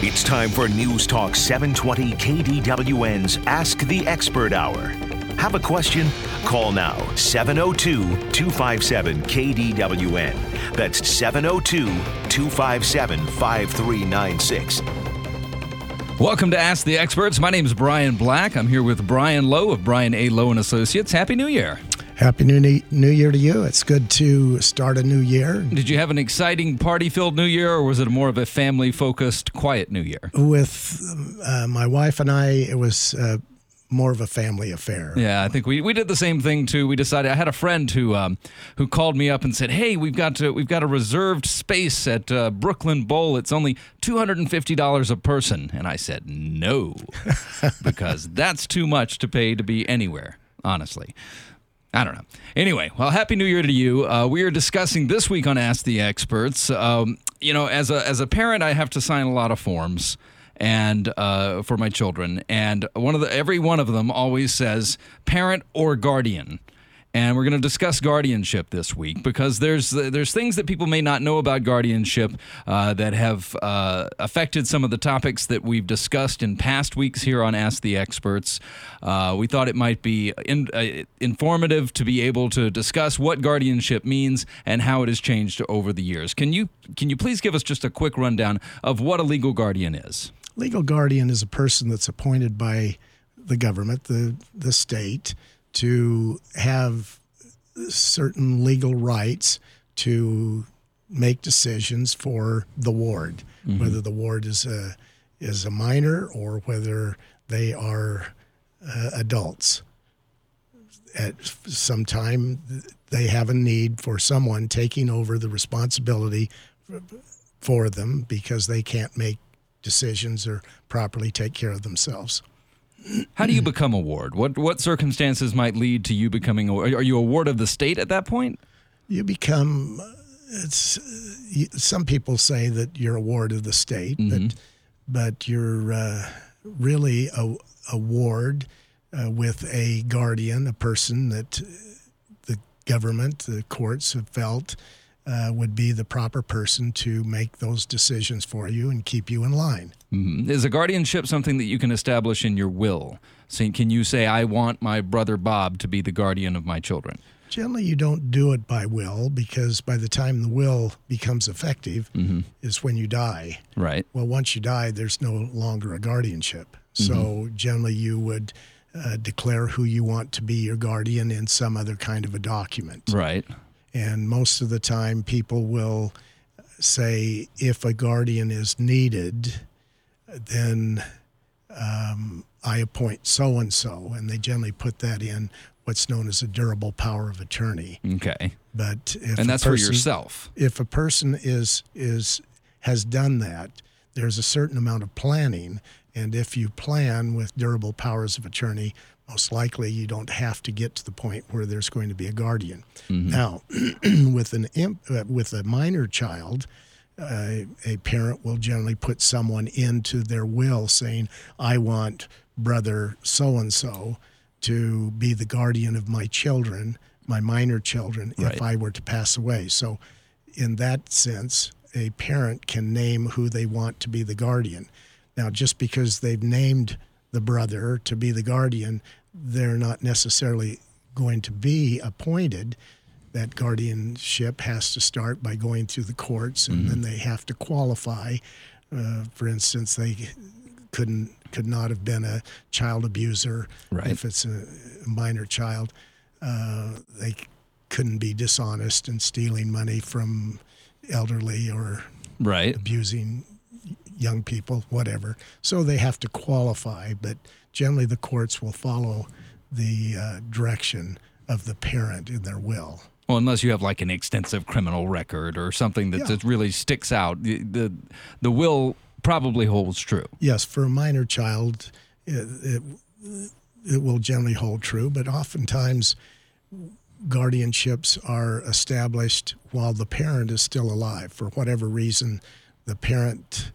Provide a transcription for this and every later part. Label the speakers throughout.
Speaker 1: It's time for News Talk 720 KDWN's Ask the Expert Hour. Have a question? Call now 702 257 KDWN. That's 702 257 5396.
Speaker 2: Welcome to Ask the Experts. My name is Brian Black. I'm here with Brian Lowe of Brian A. Lowe and Associates. Happy New Year.
Speaker 3: Happy New, New Year to you. It's good to start a new year.
Speaker 2: Did you have an exciting party filled New Year, or was it more of a family focused, quiet New Year?
Speaker 3: With uh, my wife and I, it was uh, more of a family affair.
Speaker 2: Yeah, I think we, we did the same thing too. We decided. I had a friend who um, who called me up and said, "Hey, we've got to, we've got a reserved space at uh, Brooklyn Bowl. It's only two hundred and fifty dollars a person." And I said, "No," because that's too much to pay to be anywhere. Honestly. I don't know. Anyway, well, happy New Year to you. Uh, we are discussing this week on Ask the Experts. Um, you know, as a as a parent, I have to sign a lot of forms and uh, for my children, and one of the every one of them always says parent or guardian and we're going to discuss guardianship this week because there's there's things that people may not know about guardianship uh, that have uh, affected some of the topics that we've discussed in past weeks here on Ask the Experts. Uh, we thought it might be in, uh, informative to be able to discuss what guardianship means and how it has changed over the years. Can you can you please give us just a quick rundown of what a legal guardian is?
Speaker 3: Legal guardian is a person that's appointed by the government, the the state to have certain legal rights to make decisions for the ward, mm-hmm. whether the ward is a is a minor or whether they are uh, adults. At some time, they have a need for someone taking over the responsibility for them because they can't make decisions or properly take care of themselves.
Speaker 2: How do you become a ward? What what circumstances might lead to you becoming a Are you a ward of the state at that point?
Speaker 3: You become. It's some people say that you're a ward of the state, mm-hmm. but but you're uh, really a, a ward uh, with a guardian, a person that the government, the courts have felt uh, would be the proper person to make those decisions for you and keep you in line.
Speaker 2: Mm-hmm. Is a guardianship something that you can establish in your will? So can you say, I want my brother Bob to be the guardian of my children?
Speaker 3: Generally, you don't do it by will because by the time the will becomes effective mm-hmm. is when you die.
Speaker 2: Right.
Speaker 3: Well, once you die, there's no longer a guardianship. So mm-hmm. generally, you would uh, declare who you want to be your guardian in some other kind of a document.
Speaker 2: Right.
Speaker 3: And most of the time, people will say if a guardian is needed, then um, I appoint so and so, and they generally put that in what's known as a durable power of attorney.
Speaker 2: Okay.
Speaker 3: But
Speaker 2: if and that's person, for yourself.
Speaker 3: If a person is is has done that, there's a certain amount of planning, and if you plan with durable powers of attorney, most likely you don't have to get to the point where there's going to be a guardian. Mm-hmm. Now, with an uh, with a minor child, uh, a parent will generally put someone into their will saying, "I want brother so and so to be the guardian of my children, my minor children, right. if I were to pass away." So, in that sense, a parent can name who they want to be the guardian. Now, just because they've named the brother to be the guardian, they're not necessarily going to be appointed. That guardianship has to start by going through the courts, and mm-hmm. then they have to qualify. Uh, for instance, they couldn't could not have been a child abuser
Speaker 2: right.
Speaker 3: if it's a minor child. Uh, they couldn't be dishonest and stealing money from elderly or
Speaker 2: right.
Speaker 3: abusing young people, whatever. So they have to qualify, but generally the courts will follow the uh, direction of the parent in their will.
Speaker 2: Well, unless you have like an extensive criminal record or something that, yeah. that really sticks out, the, the, the will probably holds true.
Speaker 3: Yes, for a minor child, it, it, it will generally hold true, but oftentimes guardianships are established while the parent is still alive. For whatever reason, the parent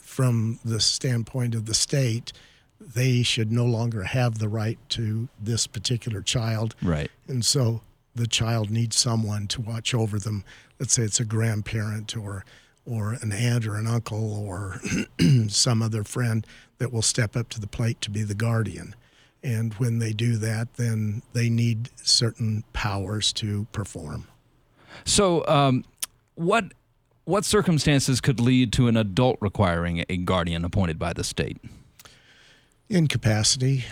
Speaker 3: from the standpoint of the state, they should no longer have the right to this particular child.
Speaker 2: Right.
Speaker 3: And so the child needs someone to watch over them. Let's say it's a grandparent or or an aunt or an uncle or some other friend that will step up to the plate to be the guardian. And when they do that, then they need certain powers to perform.
Speaker 2: So, um, what what circumstances could lead to an adult requiring a guardian appointed by the state?
Speaker 3: Incapacity.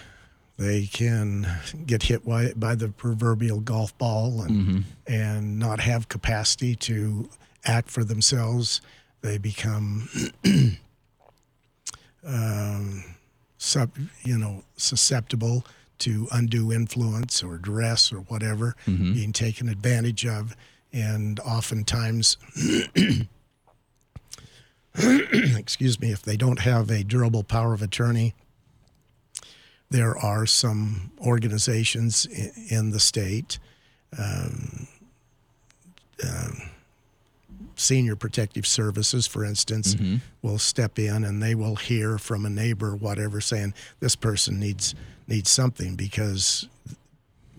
Speaker 3: They can get hit by, by the proverbial golf ball and mm-hmm. and not have capacity to act for themselves. They become um, sub, you know susceptible to undue influence or duress or whatever mm-hmm. being taken advantage of and oftentimes excuse me if they don't have a durable power of attorney there are some organizations in the state um, um, senior protective services for instance mm-hmm. will step in and they will hear from a neighbor whatever saying this person needs needs something because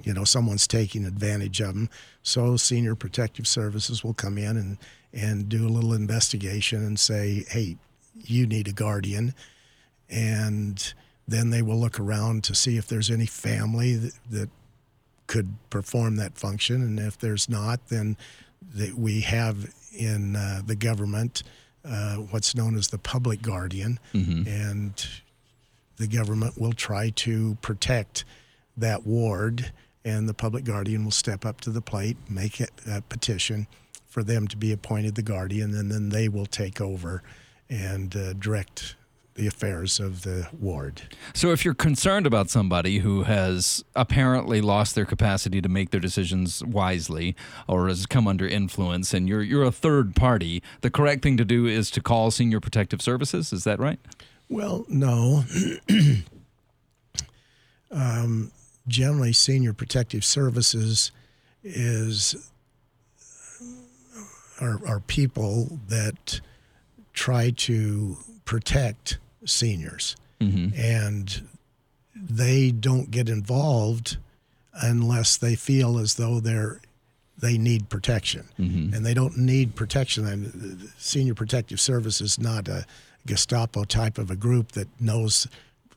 Speaker 3: you know someone's taking advantage of them so senior protective services will come in and and do a little investigation and say hey you need a guardian. And then they will look around to see if there's any family that, that could perform that function. And if there's not then that we have in uh, the government uh, what's known as the public guardian. Mm-hmm. and the government will try to protect that ward and the public guardian will step up to the plate, make a petition for them to be appointed the guardian, and then they will take over and uh, direct the affairs of the ward.
Speaker 2: So, if you're concerned about somebody who has apparently lost their capacity to make their decisions wisely or has come under influence, and you're you're a third party, the correct thing to do is to call Senior Protective Services. Is that right?
Speaker 3: Well, no. um, generally senior protective services is are, are people that try to protect seniors mm-hmm. and they don't get involved unless they feel as though they're they need protection mm-hmm. and they don't need protection and senior protective service is not a gestapo type of a group that knows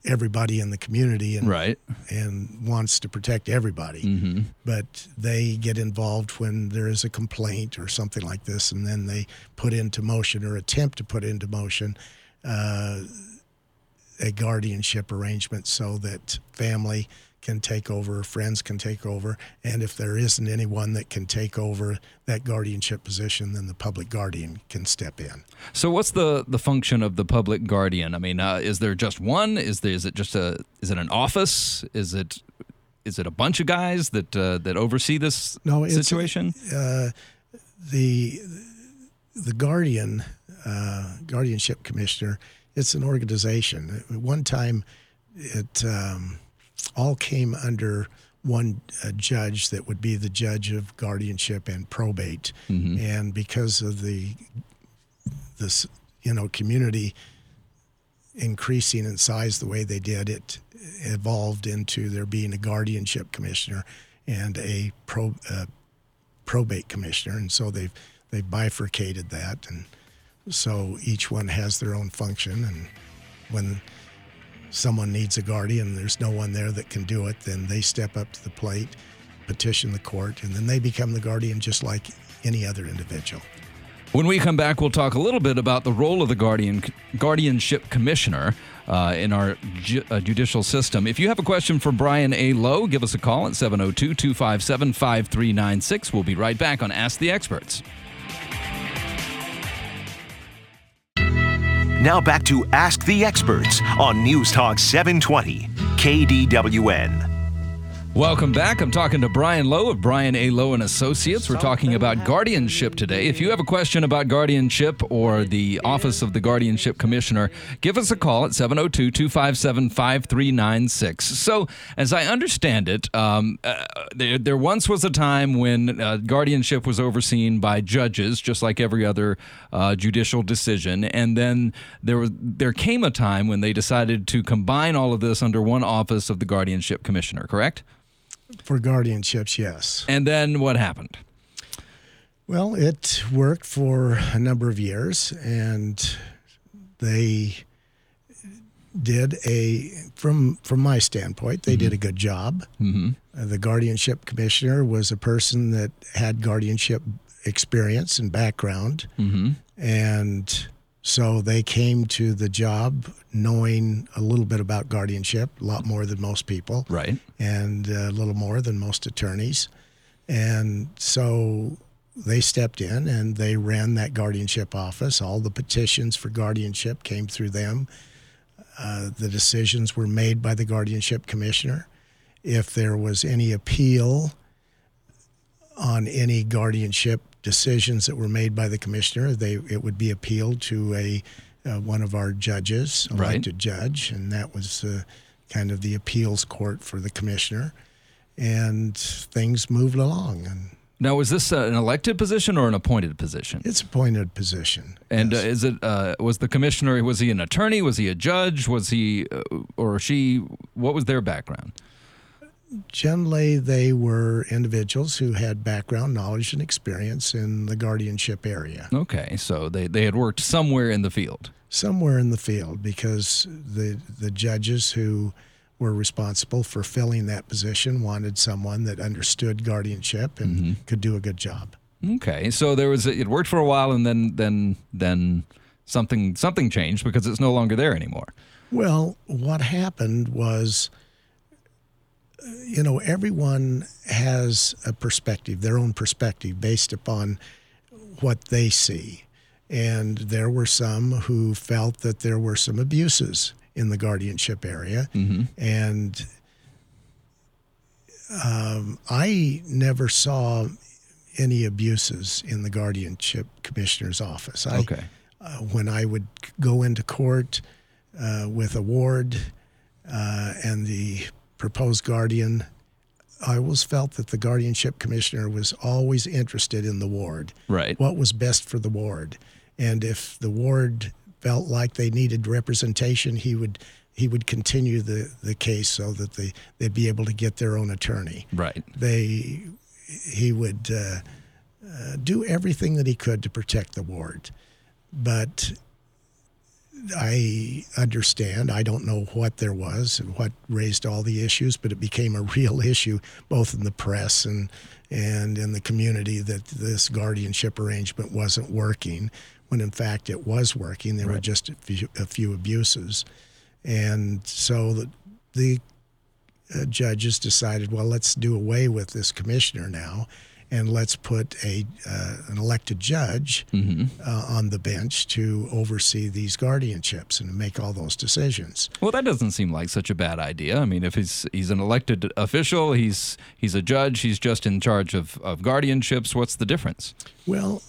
Speaker 3: everybody in the community and
Speaker 2: right.
Speaker 3: and wants to protect everybody. Mm-hmm. But they get involved when there is a complaint or something like this, and then they put into motion or attempt to put into motion uh, a guardianship arrangement so that family can take over, friends can take over, and if there isn't anyone that can take over that guardianship position, then the public guardian can step in.
Speaker 2: So, what's the the function of the public guardian? I mean, uh, is there just one? Is there is it just a is it an office? Is it is it a bunch of guys that uh, that oversee this no, situation?
Speaker 3: Uh, the the guardian uh, guardianship commissioner. It's an organization. At one time, it um, all came under one uh, judge that would be the judge of guardianship and probate. Mm-hmm. And because of the this you know community increasing in size the way they did, it evolved into there being a guardianship commissioner and a pro, uh, probate commissioner, and so they've they've bifurcated that, and so each one has their own function, and when someone needs a guardian, there's no one there that can do it, then they step up to the plate, petition the court, and then they become the guardian just like any other individual.
Speaker 2: When we come back, we'll talk a little bit about the role of the guardian guardianship commissioner uh, in our ju- uh, judicial system. If you have a question for Brian A. Lowe, give us a call at 702 257 5396. We'll be right back on Ask the Experts.
Speaker 1: Now back to Ask the Experts on News Talk 720, KDWN.
Speaker 2: Welcome back. I'm talking to Brian Lowe of Brian A. Lowe and Associates. We're talking about guardianship today. If you have a question about guardianship or the Office of the Guardianship Commissioner, give us a call at 702-257-5396. So, as I understand it, um, uh, there, there, once was a time when uh, guardianship was overseen by judges, just like every other uh, judicial decision, and then there was there came a time when they decided to combine all of this under one office of the Guardianship Commissioner. Correct?
Speaker 3: For guardianships, yes.
Speaker 2: And then what happened?
Speaker 3: Well, it worked for a number of years, and they did a from from my standpoint they did a good job mm-hmm. uh, the guardianship commissioner was a person that had guardianship experience and background
Speaker 2: Mm-hmm.
Speaker 3: and so they came to the job knowing a little bit about guardianship a lot more than most people
Speaker 2: Right.
Speaker 3: and a little more than most attorneys. And so they stepped in and they ran that guardianship office. All the petitions for guardianship came through them. Uh, the decisions were made by the guardianship commissioner. If there was any appeal on any guardianship decisions that were made by the commissioner, they it would be appealed to a uh, one of our judges,
Speaker 2: Right.
Speaker 3: elected judge, and that was uh, kind of the appeals court for the commissioner. And things moved along, and
Speaker 2: Now, was this uh, an elected position or an appointed position?
Speaker 3: it's appointed position.
Speaker 2: And uh,
Speaker 3: yes.
Speaker 2: is it uh, was the commissioner? Was he an attorney? Was he a judge? Was he uh, or she? What was their background?
Speaker 3: Generally they were individuals who had background knowledge and experience in the guardianship area.
Speaker 2: Okay, so they, they had worked somewhere in the field.
Speaker 3: somewhere in the field because the the judges who were responsible for filling that position wanted someone that understood guardianship and mm-hmm. could do a good job.
Speaker 2: Okay, so there was it worked for a while, and then then then something something changed because it's no longer there anymore.
Speaker 3: Well, what happened was you know everyone has a perspective, their own perspective based upon what they see. And there were some who felt that there were some abuses in the guardianship area. And um, I never saw any abuses in the guardianship commissioner's office. I,
Speaker 2: Okay.
Speaker 3: uh, when I would go into court uh, with a ward uh, and the proposed guardian, I always felt that the guardianship commissioner was always interested in the ward
Speaker 2: Right.
Speaker 3: what was best for the ward. And if the ward felt like they needed representation, he would he would continue the, the case so that they, they'd be able to get their own attorney.
Speaker 2: Right.
Speaker 3: They he would uh, uh, do everything that he could to protect the ward. But I understand. I don't know what there was and what raised all the issues, but it became a real issue both in the press and and in the community that this guardianship arrangement wasn't working. When in fact it was working, there were just a few, a few abuses, and so the, the uh, judges decided, well, let's do away with this commissioner now, and let's put a uh, an elected judge uh, on the bench to oversee these guardianships and make all those decisions.
Speaker 2: Well, that doesn't seem like such a bad idea. I mean, if he's he's an elected official, he's he's a judge, he's just in charge of, of guardianships. What's the difference?
Speaker 3: Well,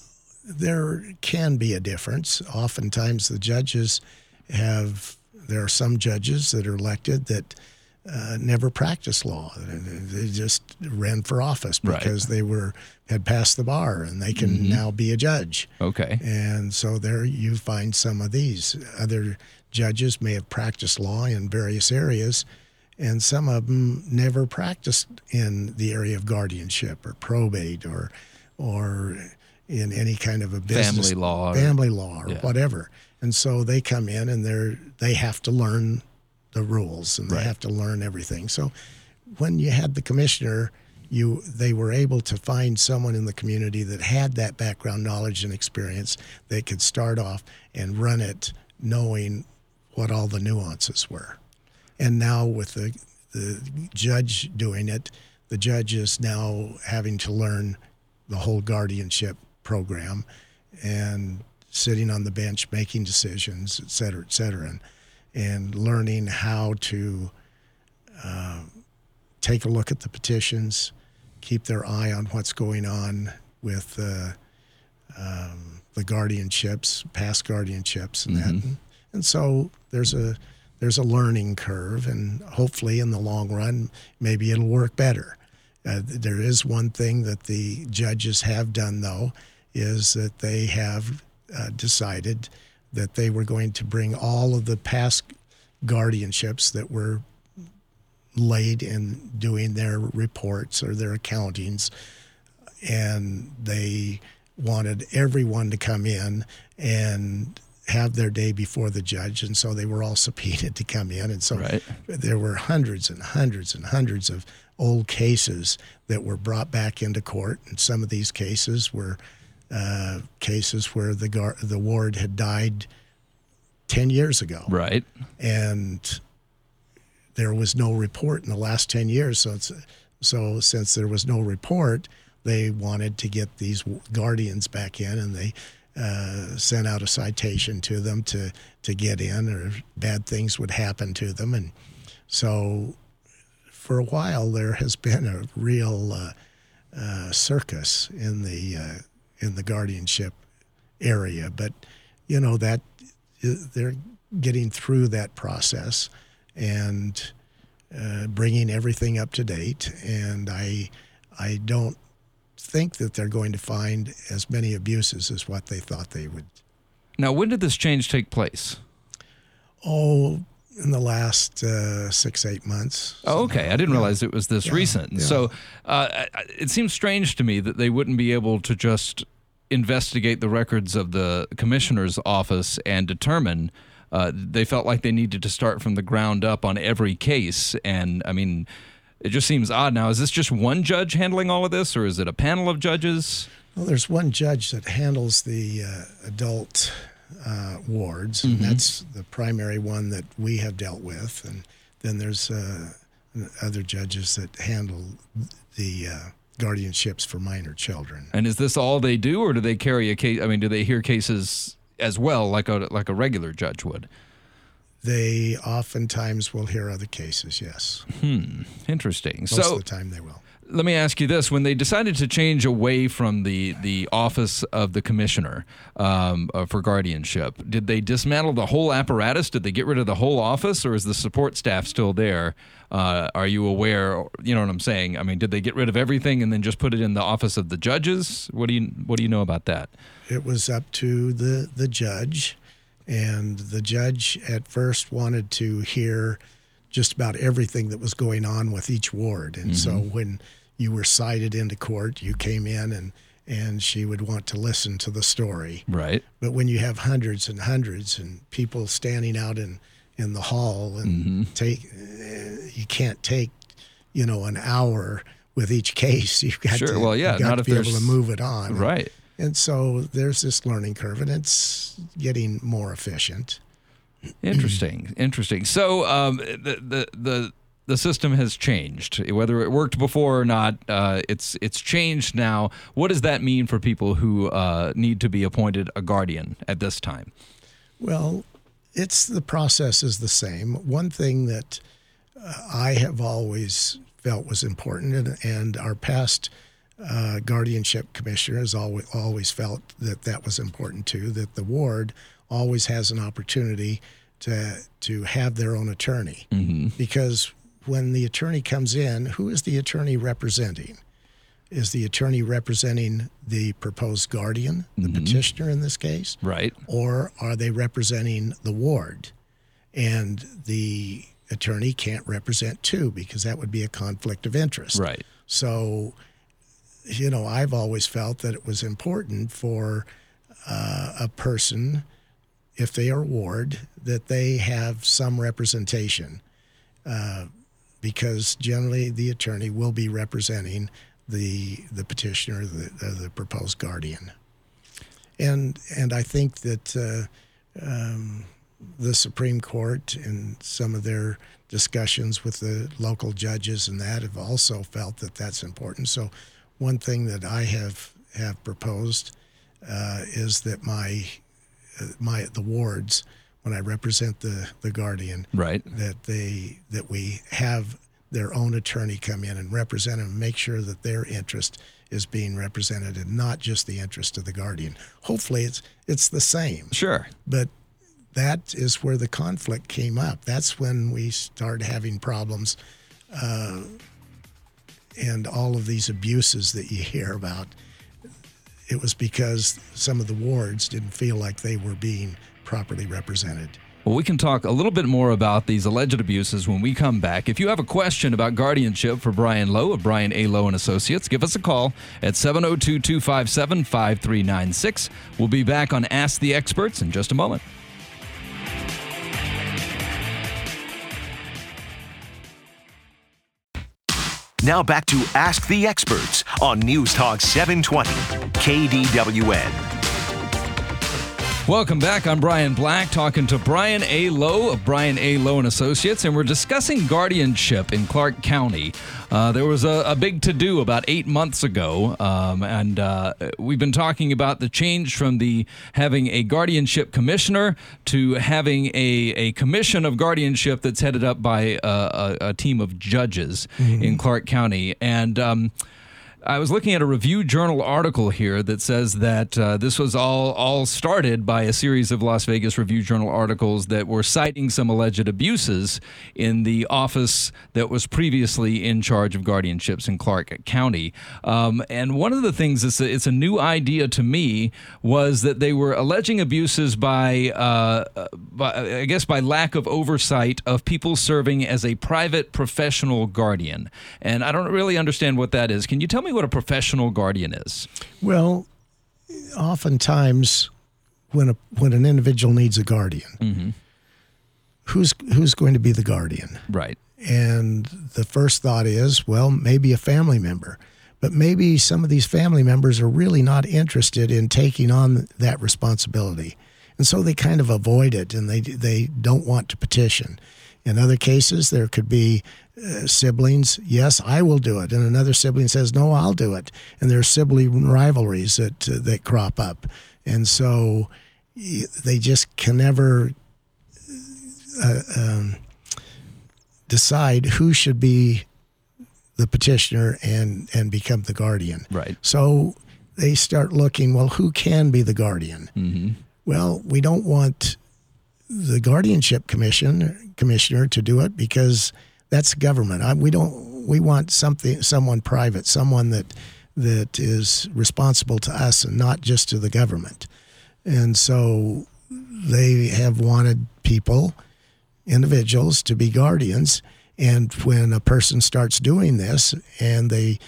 Speaker 3: there can be a difference. Oftentimes, the judges have. There are some judges that are elected that uh, never practiced law. They just ran for office
Speaker 2: Right.
Speaker 3: because they were had passed the bar and they can now be a judge.
Speaker 2: Okay.
Speaker 3: And so there you find some of these. Other judges may have practiced law in various areas, and some of them never practiced in the area of guardianship or probate or or in any kind of a business
Speaker 2: Family law or-
Speaker 3: family law or
Speaker 2: Yeah.
Speaker 3: whatever. And so they come in and they're they have to learn the rules and they
Speaker 2: Right.
Speaker 3: have to learn everything. So when you had the commissioner, you they were able to find someone in the community that had that background knowledge and experience that could start off and run it knowing what all the nuances were. And now with the the judge doing it, the judge is now having to learn the whole guardianship program and sitting on the bench making decisions, et cetera, et cetera, and, and learning how to uh, take a look at the petitions, keep their eye on what's going on with uh, um, the guardianships, past guardianships, and that. And, and so there's a there's a learning curve, and hopefully in the long run, maybe it'll work better. Uh, there is one thing that the judges have done, though, is that they have uh, decided that they were going to bring all of the past guardianships that were laid in doing their reports or their accountings, and they wanted everyone to come in and have their day before the judge, and so they were all subpoenaed to come in, and so
Speaker 2: Right.
Speaker 3: there were hundreds and hundreds and hundreds of old cases that were brought back into court, and some of these cases were uh, cases where the gar- the ward had died ten years ago,
Speaker 2: Right.
Speaker 3: and there was no report in the last 10 years. So, it's, so since there was no report, they wanted to get these guardians back in and they uh, sent out a citation to them to, to get in or bad things would happen to them. And so for a while, there has been a real uh, uh, circus in the, uh, in the guardianship area. But, you know, that they're getting through that process and uh, bringing everything up to date. And I, I don't think that they're going to find as many abuses as what they thought they would.
Speaker 2: Now, when did this change take place?
Speaker 3: Oh, in the last uh, six, eight months.
Speaker 2: Oh, okay. I didn't realize it was this recent.
Speaker 3: yeah.
Speaker 2: So uh, it seems strange to me that they wouldn't be able to just investigate the records of the commissioner's office and determine. Uh, they felt like they needed to start from the ground up on every case. And I mean, it just seems odd now. Is this just one judge handling all of this, or is it a panel of judges?
Speaker 3: Well, there's one judge that handles the uh, adult uh, wards, and that's the primary one that we have dealt with. And then there's uh, other judges that handle the uh, guardianships for minor children.
Speaker 2: And is this all they do, or do they carry a case? I mean, do they hear cases as well, like a like a regular judge would?
Speaker 3: They oftentimes will hear other cases, yes. Hmm.
Speaker 2: Interesting.
Speaker 3: Most
Speaker 2: so
Speaker 3: of the time they will.
Speaker 2: Let me ask you this: When they decided to change away from the the office of the commissioner um, uh, for guardianship, did they dismantle the whole apparatus? Did they get rid of the whole office, or is the support staff still there? Uh, are you aware? You know what I'm saying? I mean, did they get rid of everything and then just put it in the office of the judges? What do you What do you know about that?
Speaker 3: It was up to the, the judge, and the judge at first wanted to hear just about everything that was going on with each ward. And so when you were cited into court, you came in and, and she would want to listen to the story.
Speaker 2: Right.
Speaker 3: But when you have hundreds and hundreds and people standing out in, in the hall and take, uh, you can't take, you know, an hour with each case. You've got
Speaker 2: Sure.
Speaker 3: to,
Speaker 2: Well, yeah,
Speaker 3: got
Speaker 2: not
Speaker 3: to be able to move it on.
Speaker 2: Right.
Speaker 3: And so there's this learning curve, and it's getting more efficient.
Speaker 2: Interesting, interesting. So um, the the the the system has changed. Whether it worked before or not, uh, it's it's changed now. What does that mean for people who uh, need to be appointed a guardian at this time?
Speaker 3: Well, it's the process is the same. One thing that uh, I have always felt was important, and, and our past uh, guardianship commissioner has always always felt that that was important too. That the ward always has an opportunity to to have their own attorney, because when the attorney comes in, who is the attorney representing? Is the attorney representing the proposed guardian, the petitioner in this case?
Speaker 2: Right.
Speaker 3: or are they representing the ward? And the attorney can't represent two because that would be a conflict of interest.
Speaker 2: Right.
Speaker 3: So, you know, I've always felt that it was important for uh, a person, if they are ward, that they have some representation, uh, because generally the attorney will be representing the the petitioner, the the, the proposed guardian, and and I think that. Uh, um, the Supreme Court and some of their discussions with the local judges and that have also felt that that's important. So, one thing that I have have proposed uh, is that my uh, my the wards when I represent the the guardian
Speaker 2: Right.
Speaker 3: that they that we have their own attorney come in and represent them and make sure that their interest is being represented and not just the interest of the guardian. Hopefully it's it's the same
Speaker 2: Sure.
Speaker 3: but that is where the conflict came up. That's when we started having problems, uh, and all of these abuses that you hear about. It was because some of the wards didn't feel like they were being properly represented.
Speaker 2: Well, we can talk a little bit more about these alleged abuses when we come back. If you have a question about guardianship for Brian Lowe of Brian A. Lowe and Associates, give us a call at 702 257 5396. We'll be back on Ask the Experts in just a moment.
Speaker 1: Now back to Ask the Experts on News Talk 720 KDWN.
Speaker 2: Welcome back. I'm Brian Black talking to Brian A. Lowe of Brian A. Lowe and Associates, and we're discussing guardianship in Clark County. Uh, there was a, a big to do about eight months ago, um, and uh, we've been talking about the change from the having a guardianship commissioner to having a, a commission of guardianship that's headed up by a, a, a team of judges mm-hmm. in Clark County. And um, I was looking at a Review Journal article here that says that uh, this was all all started by a series of Las Vegas Review Journal articles that were citing some alleged abuses in the office that was previously in charge of guardianships in Clark County. Um, and one of the things it's a, it's a new idea to me was that they were alleging abuses by, uh, by I guess by lack of oversight of people serving as a private professional guardian. And I don't really understand what that is. Can you tell me what a professional guardian is?
Speaker 3: Well, oftentimes when a when an individual needs a guardian, mm-hmm. who's who's going to be the guardian?
Speaker 2: Right.
Speaker 3: And the first thought is, well, maybe a family member. But maybe some of these family members are really not interested in taking on that responsibility. And so they kind of avoid it and they they don't want to petition. In other cases, there could be uh, siblings, yes, I will do it, and another sibling says, no, I'll do it, and there's sibling rivalries that uh, that crop up, and so they just can never uh, um, decide who should be the petitioner and and become the guardian.
Speaker 2: Right.
Speaker 3: So they start looking. Well, who can be the guardian? Mm-hmm. Well, we don't want the guardianship commission commissioner to do it because that's government. I, we don't. We want something, someone private, someone that that is responsible to us and not just to the government. And so they have wanted people, individuals, to be guardians. And when a person starts doing this and they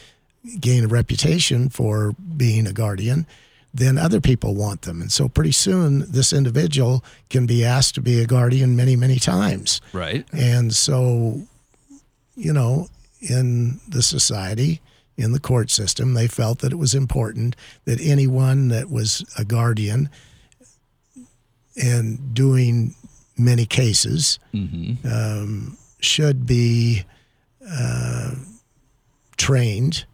Speaker 3: gain a reputation for being a guardian, then other people want them. And so pretty soon this individual can be asked to be a guardian many, many times.
Speaker 2: Right.
Speaker 3: And so you know, in the society, in the court system, they felt that it was important that anyone that was a guardian and doing many cases mm-hmm. um, should be uh, trained,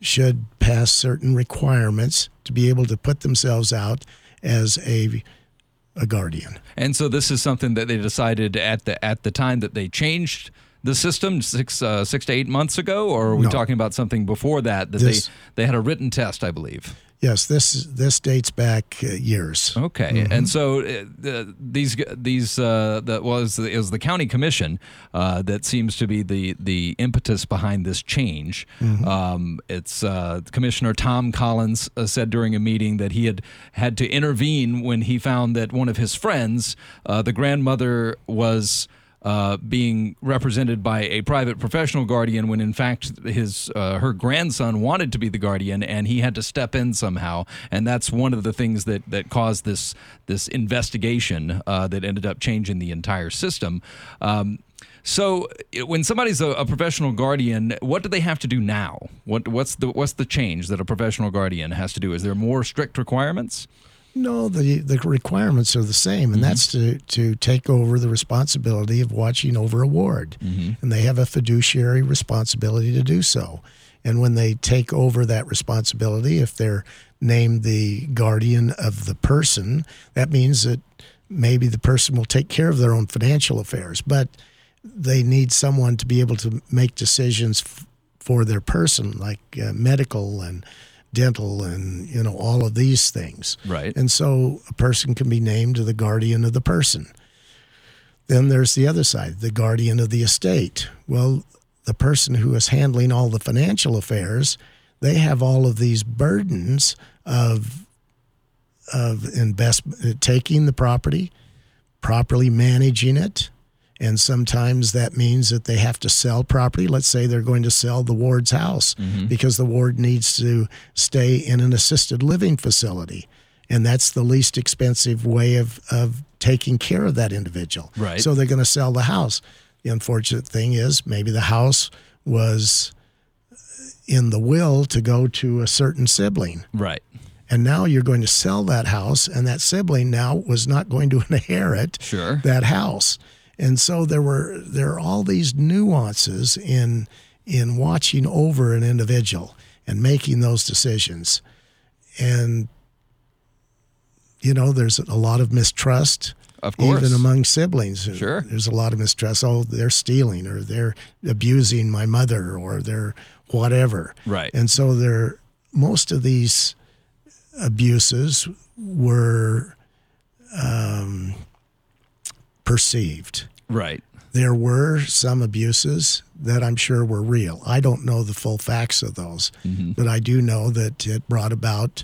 Speaker 3: should pass certain requirements to be able to put themselves out as a a guardian.
Speaker 2: And so this is something that they decided at the at the time that they changed the system six uh, six to eight months ago, or are we no. talking about something before that? That this, they they had a written test, I believe.
Speaker 3: Yes, this this dates back uh, years.
Speaker 2: Okay, mm-hmm. and so uh, these these uh, that was it was the county commission uh, that seems to be the the impetus behind this change. Mm-hmm. Um, it's uh, Commissioner Tom Collins uh, said during a meeting that he had had to intervene when he found that one of his friends, the grandmother, was uh, being represented by a private professional guardian when in fact his uh, her grandson wanted to be the guardian and he had to step in somehow and that's one of the things that that caused this this investigation uh, that ended up changing the entire system. Um, so, when somebody's a, a, professional guardian, what do they have to do now? What what's the what's the change that a professional guardian has to do? Is there more strict requirements?
Speaker 3: No, the, the requirements are the same, and mm-hmm. that's to, to take over the responsibility of watching over a ward. Mm-hmm. And they have a fiduciary responsibility to do so. And when they take over that responsibility, if they're named the guardian of the person, that means that maybe the person will take care of their own financial affairs, but they need someone to be able to make decisions f- for their person, like uh, medical and dental and you know all of these things.
Speaker 2: Right.
Speaker 3: And so a person can be named the guardian of the person. Then there's the other side, the guardian of the estate. Well, the person who is handling all the financial affairs, they have all of these burdens of of investment taking the property, properly managing it. And sometimes that means that they have to sell property. Let's say they're going to sell the ward's house mm-hmm. because the ward needs to stay in an assisted living facility. And that's the least expensive way of, of taking care of that individual.
Speaker 2: Right.
Speaker 3: So they're going to sell the house. The unfortunate thing is maybe the house was in the will to go to a certain sibling.
Speaker 2: Right.
Speaker 3: And now you're going to sell that house, and that sibling now was not going to inherit
Speaker 2: Sure.
Speaker 3: that house. And so there were there are all these nuances in in watching over an individual and making those decisions. And you know, there's a lot of mistrust
Speaker 2: Of course.
Speaker 3: even among siblings.
Speaker 2: Sure.
Speaker 3: There's a lot of mistrust. Oh, they're stealing or they're abusing my mother or they're whatever.
Speaker 2: Right.
Speaker 3: And so there most of these abuses were um, perceived.
Speaker 2: Right.
Speaker 3: There were some abuses that I'm sure were real. I don't know the full facts of those, but I do know that it brought about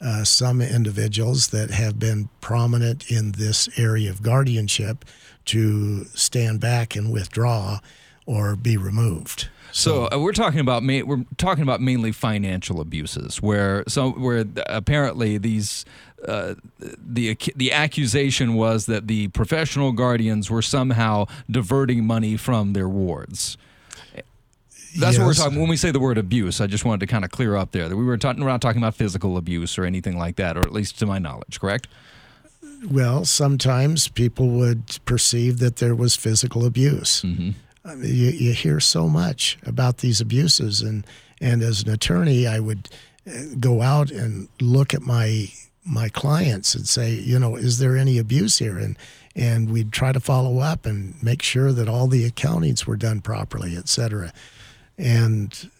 Speaker 3: uh, some individuals that have been prominent in this area of guardianship to stand back and withdraw or be removed.
Speaker 2: So uh, we're talking about ma- we're talking about mainly financial abuses, where so where apparently these uh, the the accusation was that the professional guardians were somehow diverting money from their wards. That's what we're talking when we say the word abuse. I just wanted to kind of clear up there that we were, talking we're not talking about physical abuse or anything like that, or at least to my knowledge. Correct?
Speaker 3: Well, sometimes people would perceive that there was physical abuse. I mean, you, you hear so much about these abuses, and and as an attorney, I would uh, go out and look at my my clients and say, you know, is there any abuse here? And and we'd try to follow up and make sure that all the accountings were done properly, et cetera. And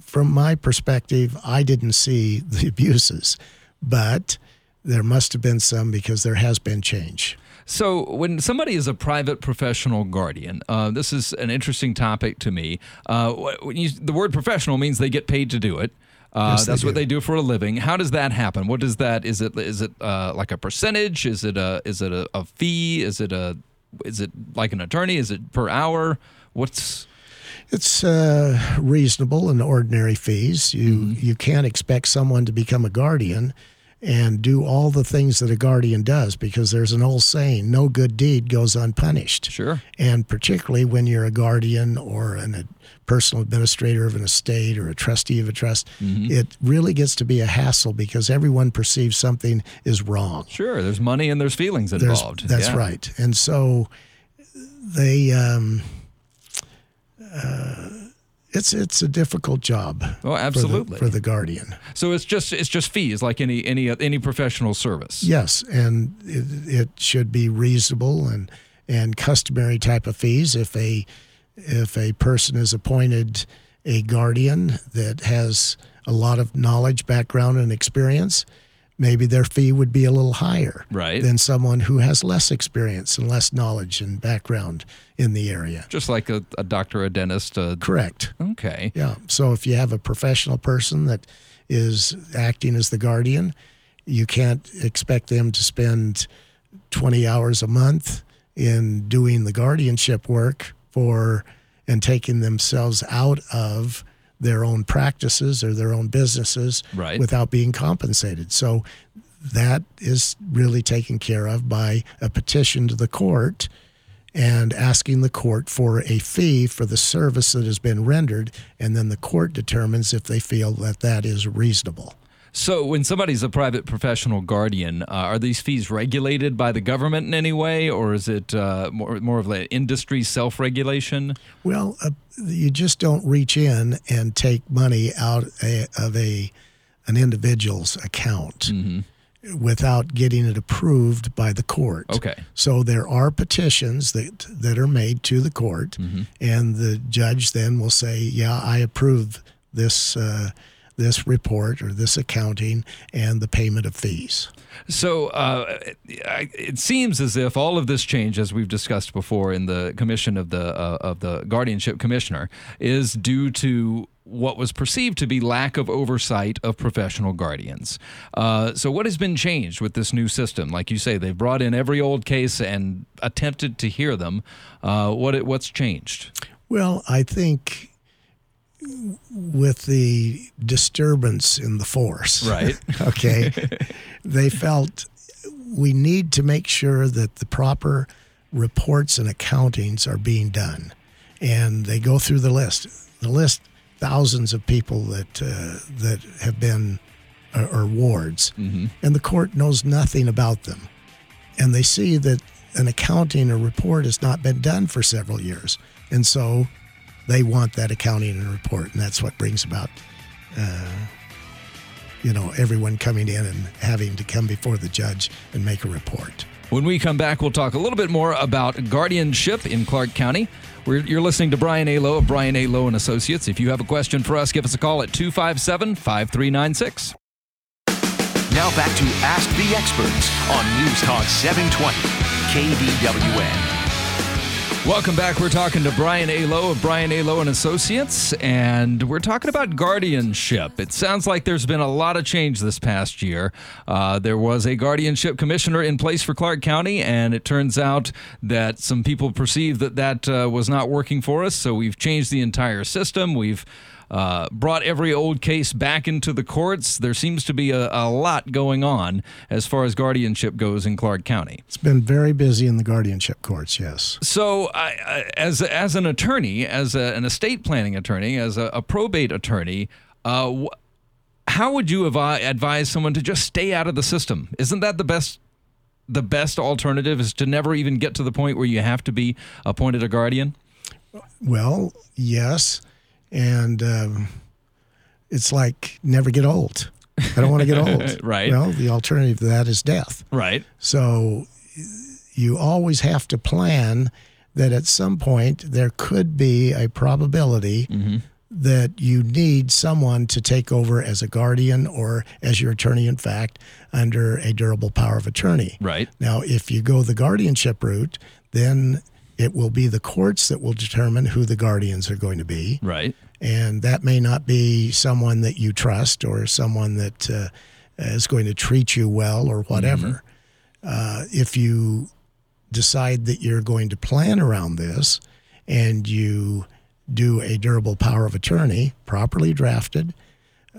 Speaker 3: from my perspective, I didn't see the abuses, but there must have been some because there has been change.
Speaker 2: So, when somebody is a private professional guardian, uh, this is an interesting topic to me. Uh, you, the word professional means they get paid to do it. Uh,
Speaker 3: Yes, they
Speaker 2: that's what
Speaker 3: do.
Speaker 2: they do for a living. How does that happen? What does that? Is it is it uh, like a percentage? Is it a is it a, a fee? Is it a is it like an attorney? Is it per hour? What's
Speaker 3: It's uh, reasonable and ordinary fees. You
Speaker 2: Mm-hmm.
Speaker 3: you can't expect someone to become a guardian and do all the things that a guardian does because there's an old saying: "No good deed goes unpunished."
Speaker 2: sure?
Speaker 3: And particularly when you're a guardian or an, a personal administrator of an estate or a trustee of a trust,
Speaker 2: Mm-hmm.
Speaker 3: it really gets to be a hassle because everyone perceives something is wrong.
Speaker 2: Sure. There's money and there's feelings
Speaker 3: There's-
Speaker 2: involved.
Speaker 3: That's
Speaker 2: Yeah.
Speaker 3: right. And so they, um, uh, it's it's a difficult job.
Speaker 2: Oh,
Speaker 3: for the-
Speaker 2: absolutely.
Speaker 3: for the guardian.
Speaker 2: So it's just it's just fees like any any any professional service.
Speaker 3: Yes, and it, it should be reasonable and and customary type of fees. If a if a person is appointed a guardian that has a lot of knowledge, background, and experience, maybe their fee would be a little higher
Speaker 2: Right.
Speaker 3: than someone who has less experience and less knowledge and background in the area.
Speaker 2: Just like a, a doctor, a dentist. A,
Speaker 3: Correct.
Speaker 2: okay.
Speaker 3: Yeah. So if you have a professional person that is acting as the guardian, you can't expect them to spend 20 hours a month in doing the guardianship work for and taking themselves out of their own practices or their own businesses
Speaker 2: Right.
Speaker 3: without being compensated. So that is really taken care of by a petition to the court and asking the court for a fee for the service that has been rendered, and then the court determines if they feel that that is reasonable.
Speaker 2: So when somebody's a private professional guardian, uh, are these fees regulated by the government in any way, or is it uh, more more of an industry self regulation?
Speaker 3: Well, uh, you just don't reach in and take money out a, of a an individual's account without getting it approved by the court.
Speaker 2: Okay.
Speaker 3: So there are petitions that that are made to the court, and the judge then will say, "Yeah, I approve this uh, this report or this accounting and the payment of fees.
Speaker 2: So uh, it seems as if all of this change, as we've discussed before in the commission of the uh, of the guardianship commissioner, is due to what was perceived to be lack of oversight of professional guardians. Uh, so, what has been changed with this new system? Like you say, they've brought in every old case and attempted to hear them. Uh, what what's changed?
Speaker 3: Well, I think with the disturbance in the force,
Speaker 2: right?
Speaker 3: okay, they felt we need to make sure that the proper reports and accountings are being done, and they go through the list. The list thousands of people that uh, that have been uh, or wards, mm-hmm. and the court knows nothing about them, and they see that an accounting or report has not been done for several years, and so they want that accounting and report, and that's what brings about. Uh, you know, everyone coming in and having to come before the judge and make a report.
Speaker 2: When we come back, we'll talk a little bit more about guardianship in Clark County. We're, you're listening to Brian A. Lowe of Brian A. Lowe and Associates. If you have a question for us, give us a call at 257 5396.
Speaker 1: Now back to Ask the Experts on News Talk 720 KDWN.
Speaker 2: Welcome back. We're talking to Brian A. Lowe of Brian A. Lowe and Associates, and we're talking about guardianship. It sounds like there's been a lot of change this past year. Uh, there was a guardianship commissioner in place for Clark County, and it turns out that some people perceived that that uh, was not working for us. So we've changed the entire system. We've uh, brought every old case back into the courts. There seems to be a, a, lot going on as far as guardianship goes in Clark County.
Speaker 3: It's been very busy in the guardianship courts, yes.
Speaker 2: So, I, I, as as an attorney, as a, an estate planning attorney, as a, a probate attorney, uh, wh- how would you avi- advise someone to just stay out of the system? Isn't that the best? The best alternative is to never even get to the point where you have to be appointed a guardian.
Speaker 3: Well, yes and um, it's like never get old. I don't want to get old.
Speaker 2: right.
Speaker 3: Well, the alternative to that is death.
Speaker 2: Right.
Speaker 3: So you always have to plan that at some point there could be a probability mm-hmm. that you need someone to take over as a guardian or as your attorney, in fact, under a durable power of attorney.
Speaker 2: Right.
Speaker 3: Now, if you go the guardianship route, then it will be the courts that will determine who the guardians are going to be.
Speaker 2: Right.
Speaker 3: And that may not be someone that you trust or someone that uh, is going to treat you well or whatever. Mm-hmm. Uh, if you decide that you're going to plan around this and you do a durable power of attorney, properly drafted,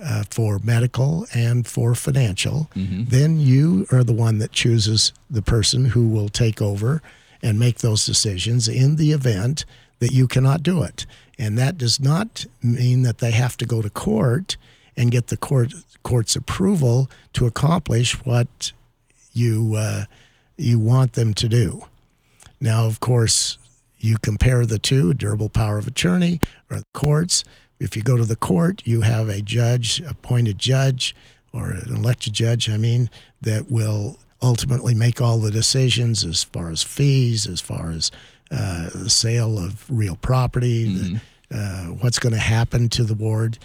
Speaker 3: uh, for medical and for financial, mm-hmm. then you are the one that chooses the person who will take over and make those decisions in the event that you cannot do it. And that does not mean that they have to go to court and get the court court's approval to accomplish what you uh, you want them to do. Now, of course, you compare the two: durable power of attorney or courts. If you go to the court, you have a judge, appointed judge, or an elected judge. I mean, that will ultimately make all the decisions as far as fees, as far as uh, the sale of real property, mm-hmm. the, uh, what's going to happen to the ward.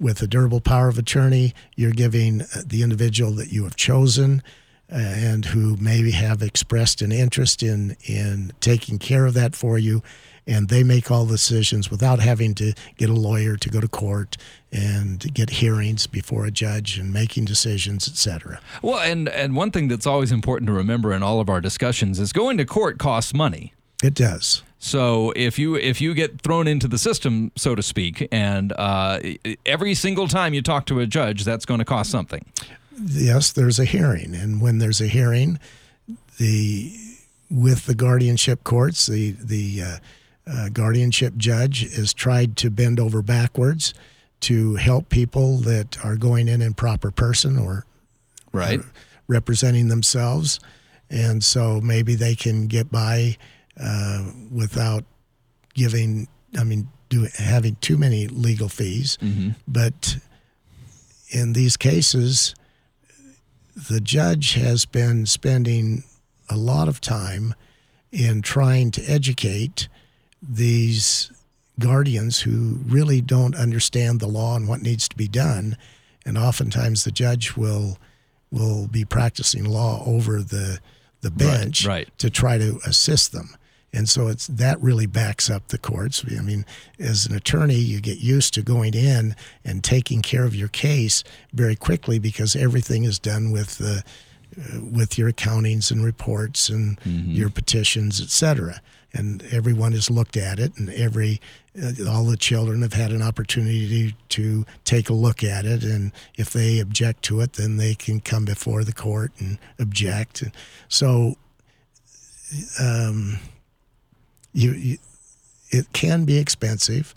Speaker 3: With a durable power of attorney, you're giving uh, the individual that you have chosen uh, and who maybe have expressed an interest in in taking care of that for you and they make all the decisions without having to get a lawyer to go to court and get hearings before a judge and making decisions, etc.
Speaker 2: Well, and and one thing that's always important to remember in all of our discussions is going to court costs money.
Speaker 3: It does.
Speaker 2: So if you if you get thrown into the system, so to speak, and uh, every single time you talk to a judge, that's going to cost something.
Speaker 3: Yes, there's a hearing, and when there's a hearing, the with the guardianship courts, the the uh, uh, guardianship judge is tried to bend over backwards to help people that are going in in proper person or
Speaker 2: right
Speaker 3: representing themselves, and so maybe they can get by uh, without giving. I mean, do, having too many legal fees, mm-hmm. but in these cases, the judge has been spending a lot of time in trying to educate these guardians who really don't understand the law and what needs to be done and oftentimes the judge will will be practicing law over the the bench
Speaker 2: right.
Speaker 3: to try to assist them. And so it's that really backs up the courts. I mean, as an attorney, you get used to going in and taking care of your case very quickly because everything is done with the uh, with your accountings and reports and your petitions, et cetera. And everyone has looked at it, and every uh, all the children have had an opportunity to take a look at it. And if they object to it, then they can come before the court and object. So, um, you, you it can be expensive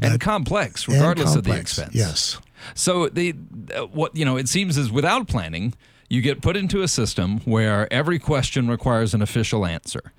Speaker 2: and complex,
Speaker 3: and
Speaker 2: regardless of the expense.
Speaker 3: Yes.
Speaker 2: So the uh, what you know, it seems is without planning, you get put into a system where every question requires an official answer.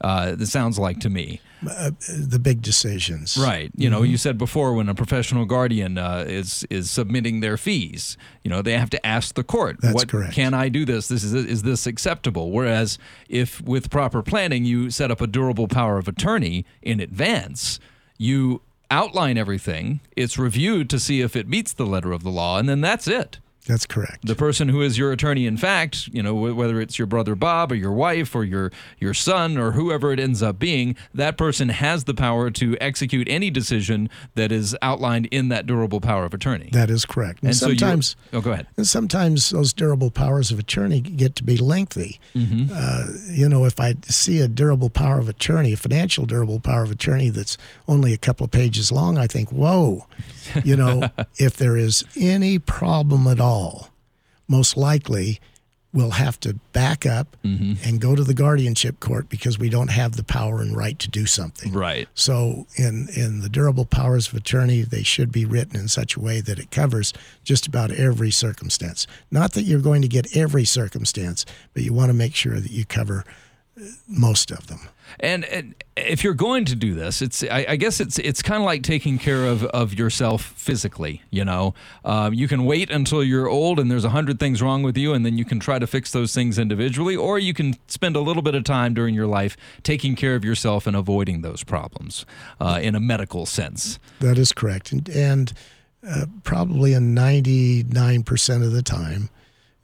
Speaker 2: Uh, it sounds like to me.
Speaker 3: Uh, the big decisions.
Speaker 2: Right. You know, you said before when a professional guardian uh, is is submitting their fees, you know, they have to ask the court,
Speaker 3: That's
Speaker 2: "What
Speaker 3: correct.
Speaker 2: can I do this? This is is this acceptable?" Whereas if with proper planning you set up a durable power of attorney in advance, you outline everything, it's reviewed to see if it meets the letter of the law, and then that's it.
Speaker 3: That's correct.
Speaker 2: The person who is your attorney, in fact, you know, whether it's your brother Bob or your wife or your your son or whoever it ends up being, that person has the power to execute any decision that is outlined in that durable power of attorney.
Speaker 3: that is correct. And,
Speaker 2: and so you-
Speaker 3: sometimes.
Speaker 2: oh, go ahead.
Speaker 3: And sometimes those durable powers of attorney get to be lengthy.
Speaker 2: Mm-hmm.
Speaker 3: Uh, you know, if I see a durable power of attorney, a financial durable power of attorney that's only a couple of pages long, I think, whoa. You know, if there is any problem at all, most likely we'll have to back up
Speaker 2: Mm-hmm.
Speaker 3: and go to the guardianship court because we don't have the power and right to do something.
Speaker 2: Right.
Speaker 3: So, in, in the durable powers of attorney, they should be written in such a way that it covers just about every circumstance. Not that you're going to get every circumstance, but you want to make sure that you cover most of them.
Speaker 2: And, and if you're going to do this, it's I, I guess it's it's kind of like taking care of, of yourself physically. You know, um, you can wait until you're old and there's a hundred things wrong with you, and then you can try to fix those things individually, or you can spend a little bit of time during your life taking care of yourself and avoiding those problems uh, in a medical sense.
Speaker 3: That is correct. And, and uh, probably in 99% of the time,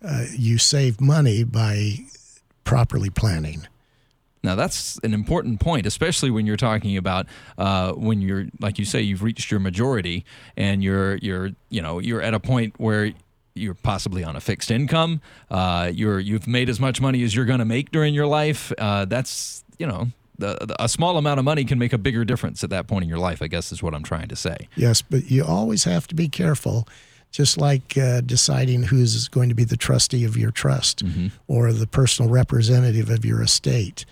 Speaker 3: uh, you save money by properly planning.
Speaker 2: Now that's an important point, especially when you're talking about uh, when you're, like you say, you've reached your majority and you're you're you know you're at a point where you're possibly on a fixed income. Uh, you're you've made as much money as you're going to make during your life. Uh, that's you know. The, the, a small amount of money can make a bigger difference at that point in your life. I guess is what I'm trying to say.
Speaker 3: Yes, but you always have to be careful, just like uh, deciding who's going to be the trustee of your trust or the personal representative of your estate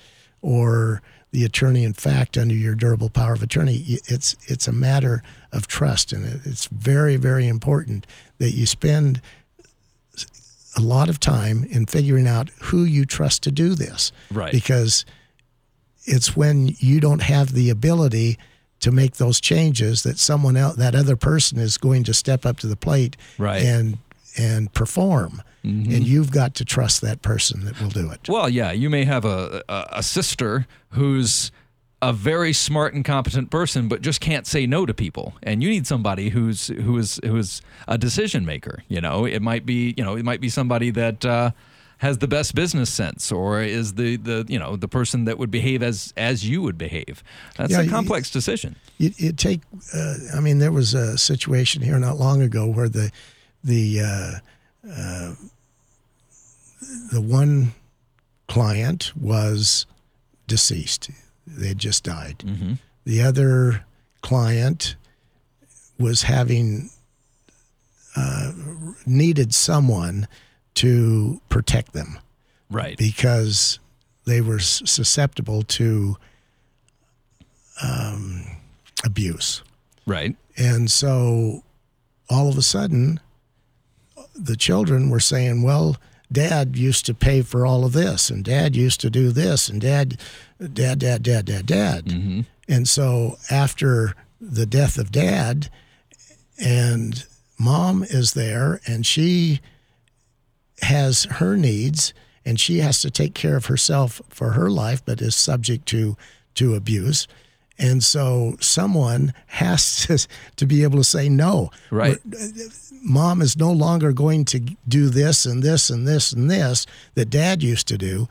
Speaker 3: or the attorney in fact under your durable power of attorney. It's, it's a matter of trust, and it's very, very important that you spend a lot of time in figuring out who you trust to do this.
Speaker 2: Right.
Speaker 3: Because it's when you don't have the ability to make those changes that someone else that other person is going to step up to the plate
Speaker 2: Right.
Speaker 3: and and perform and you've got to trust that person that will do it
Speaker 2: Well, yeah, you may have a, a, a sister who's a very smart and competent person, but just can't say no to people. And you need somebody who's who is who is a decision maker. You know, it might be you know it might be somebody that uh, has the best business sense, or is the the you know the person that would behave as as you would behave. That's
Speaker 3: Yeah,
Speaker 2: a complex decision.
Speaker 3: you, you take uh, i mean there was a situation here not long ago where the the uh, uh, the one client was deceased they had just died the other client was having uh, needed someone to protect them
Speaker 2: Right.
Speaker 3: because they were susceptible to um, abuse.
Speaker 2: Right.
Speaker 3: And so all of a sudden, the children were saying, well, dad used to pay for all of this, and dad used to do this, and dad, dad, dad, dad, dad, dad. Mm-hmm. And so after the death of dad, and mom is there, and she has her needs, and she has to take care of herself for her life, but is subject to to abuse. And so someone has to, to be able to say no.
Speaker 2: Right.
Speaker 3: Uh, mom is no longer going to do this and this and this and this that dad used to do.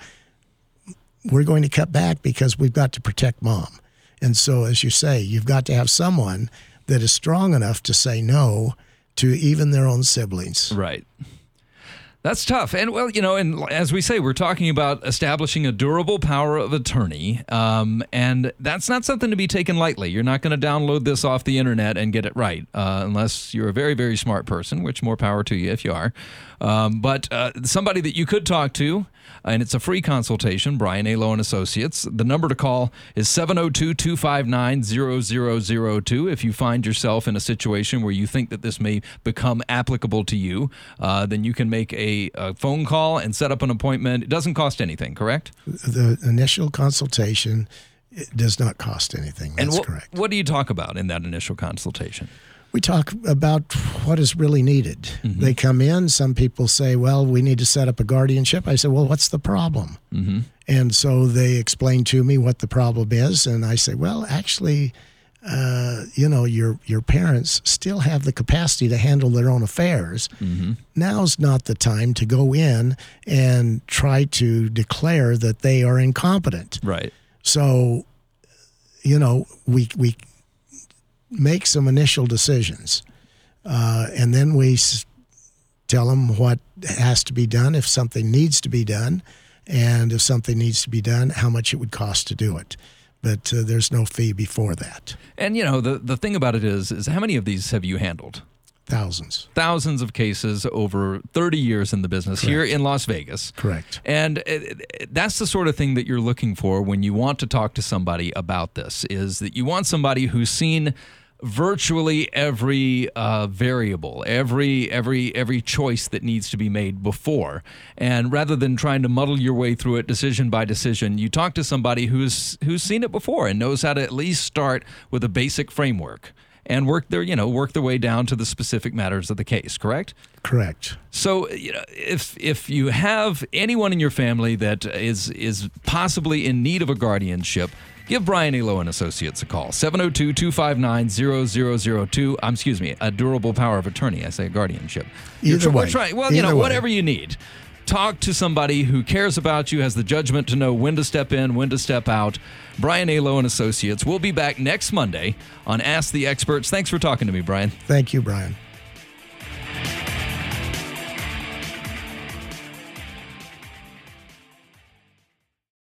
Speaker 3: We're going to cut back because we've got to protect mom. And so, as you say, you've got to have someone that is strong enough to say no to even their own siblings.
Speaker 2: Right. That's tough. And well, you know, and as we say, we're talking about establishing a durable power of attorney. Um, and that's not something to be taken lightly. You're not going to download this off the internet and get it right, uh, unless you're a very, very smart person, which more power to you if you are. Um, but uh, somebody that you could talk to, and it's a free consultation, Brian A. Lowe and Associates. The number to call is 702 259 0002. If you find yourself in a situation where you think that this may become applicable to you, uh, then you can make a, a, phone call and set up an appointment. It doesn't cost anything, correct?
Speaker 3: The initial consultation it does not cost anything. That's
Speaker 2: and wh-
Speaker 3: correct.
Speaker 2: What do you talk about in that initial consultation?
Speaker 3: We talk about what is really needed. Mm-hmm. They come in. Some people say, "Well, we need to set up a guardianship." I say, "Well, what's the problem?" Mm-hmm. And so they explain to me what the problem is, and I say, "Well, actually." Uh, you know, your your parents still have the capacity to handle their own affairs. Mm-hmm. Now's not the time to go in and try to declare that they are incompetent.
Speaker 2: Right.
Speaker 3: So, you know, we we make some initial decisions, uh, and then we s- tell them what has to be done if something needs to be done, and if something needs to be done, how much it would cost to do it. But uh, there's no fee before that.
Speaker 2: And you know the the thing about it is is how many of these have you handled?
Speaker 3: Thousands.
Speaker 2: Thousands of cases over 30 years in the business
Speaker 3: Correct.
Speaker 2: here in Las Vegas.
Speaker 3: Correct.
Speaker 2: And it, it, that's the sort of thing that you're looking for when you want to talk to somebody about this is that you want somebody who's seen virtually every uh, variable, every every every choice that needs to be made before. And rather than trying to muddle your way through it decision by decision, you talk to somebody who's who's seen it before and knows how to at least start with a basic framework and work their you know work their way down to the specific matters of the case. Correct.
Speaker 3: Correct.
Speaker 2: So, you know, if if you have anyone in your family that is is possibly in need of a guardianship, give Brian A. Lowe and Associates a call. 702-259-0002. I'm excuse me, a durable power of attorney. I say a guardianship. You're
Speaker 3: Either way.
Speaker 2: trying- well, you know,
Speaker 3: way.
Speaker 2: whatever you need. Talk to somebody who cares about you, has the judgment to know when to step in, when to step out. Brian A. Lowe and Associates. We'll be back next Monday on Ask the Experts. Thanks for talking to me, Brian.
Speaker 3: Thank you, Brian.